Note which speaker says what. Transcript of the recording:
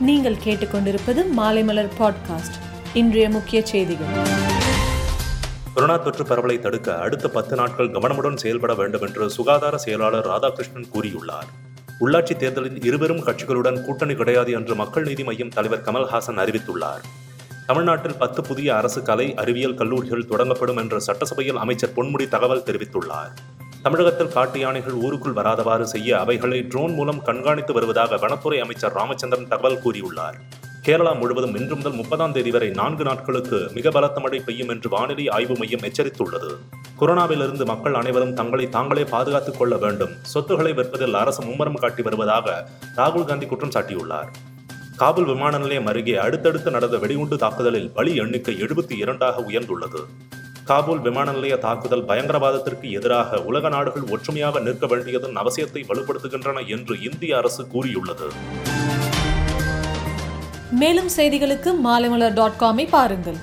Speaker 1: நீங்கள் கேட்டுக்கொண்டிருப்பது மாலைமலர் பாட்காஸ்ட் இன்றைய முக்கிய செய்திகள்.
Speaker 2: கொரோனா தொற்று பரவலை தடுக்க அடுத்த பத்து நாட்கள் கவனமுடன் செயல்பட வேண்டும் என்று சுகாதார செயலாளர் ராதாகிருஷ்ணன் கூறியுள்ளார். உள்ளாட்சி தேர்தலில் இருவரும் கட்சிகளுடன் கூட்டணி கிடையாது என்று மக்கள் நீதி மையம் தலைவர் கமல்ஹாசன் அறிவித்துள்ளார். தமிழ்நாட்டில் பத்து புதிய அரசு கலை அறிவியல் கல்லூரிகள் தொடங்கப்படும் என்று சட்டசபையில் அமைச்சர் பொன்முடி தகவல் தெரிவித்துள்ளார். தமிழகத்தில் காட்டு யானைகள் ஊருக்குள் வராதவாறு செய்ய அவைகளை ட்ரோன் மூலம் கண்காணித்து வருவதாக வனத்துறை அமைச்சர் ராமச்சந்திரன் தகவல் கூறியுள்ளார். கேரளா முழுவதும் இன்று முதல் முப்பதாம் தேதி வரை நான்கு நாட்களுக்கு மிக பலத்த மழை பெய்யும் என்று வானிலை ஆய்வு மையம் எச்சரித்துள்ளது. கொரோனாவிலிருந்து மக்கள் அனைவரும் தங்களை தாங்களே பாதுகாத்துக் கொள்ள வேண்டும். சொத்துக்களை விற்பதில் அரசு மும்முரம் காட்டி வருவதாக ராகுல் காந்தி குற்றம் சாட்டியுள்ளார். காபூல் விமான நிலையம் அருகே அடுத்தடுத்து நடந்த வெடிகுண்டு தாக்குதலில் பலி எண்ணிக்கை எழுபத்தி இரண்டாக உயர்ந்துள்ளது. காபூல் விமான நிலைய தாக்குதல் பயங்கரவாதத்திற்கு எதிராக உலக நாடுகள் ஒற்றுமையாக நிற்க வேண்டியதன் அவசியத்தை வலுப்படுத்துகின்றன என்று இந்திய அரசு கூறியுள்ளது.
Speaker 1: மேலும் செய்திகளுக்கு மாலைமலர் டாட் காமை பாருங்கள்.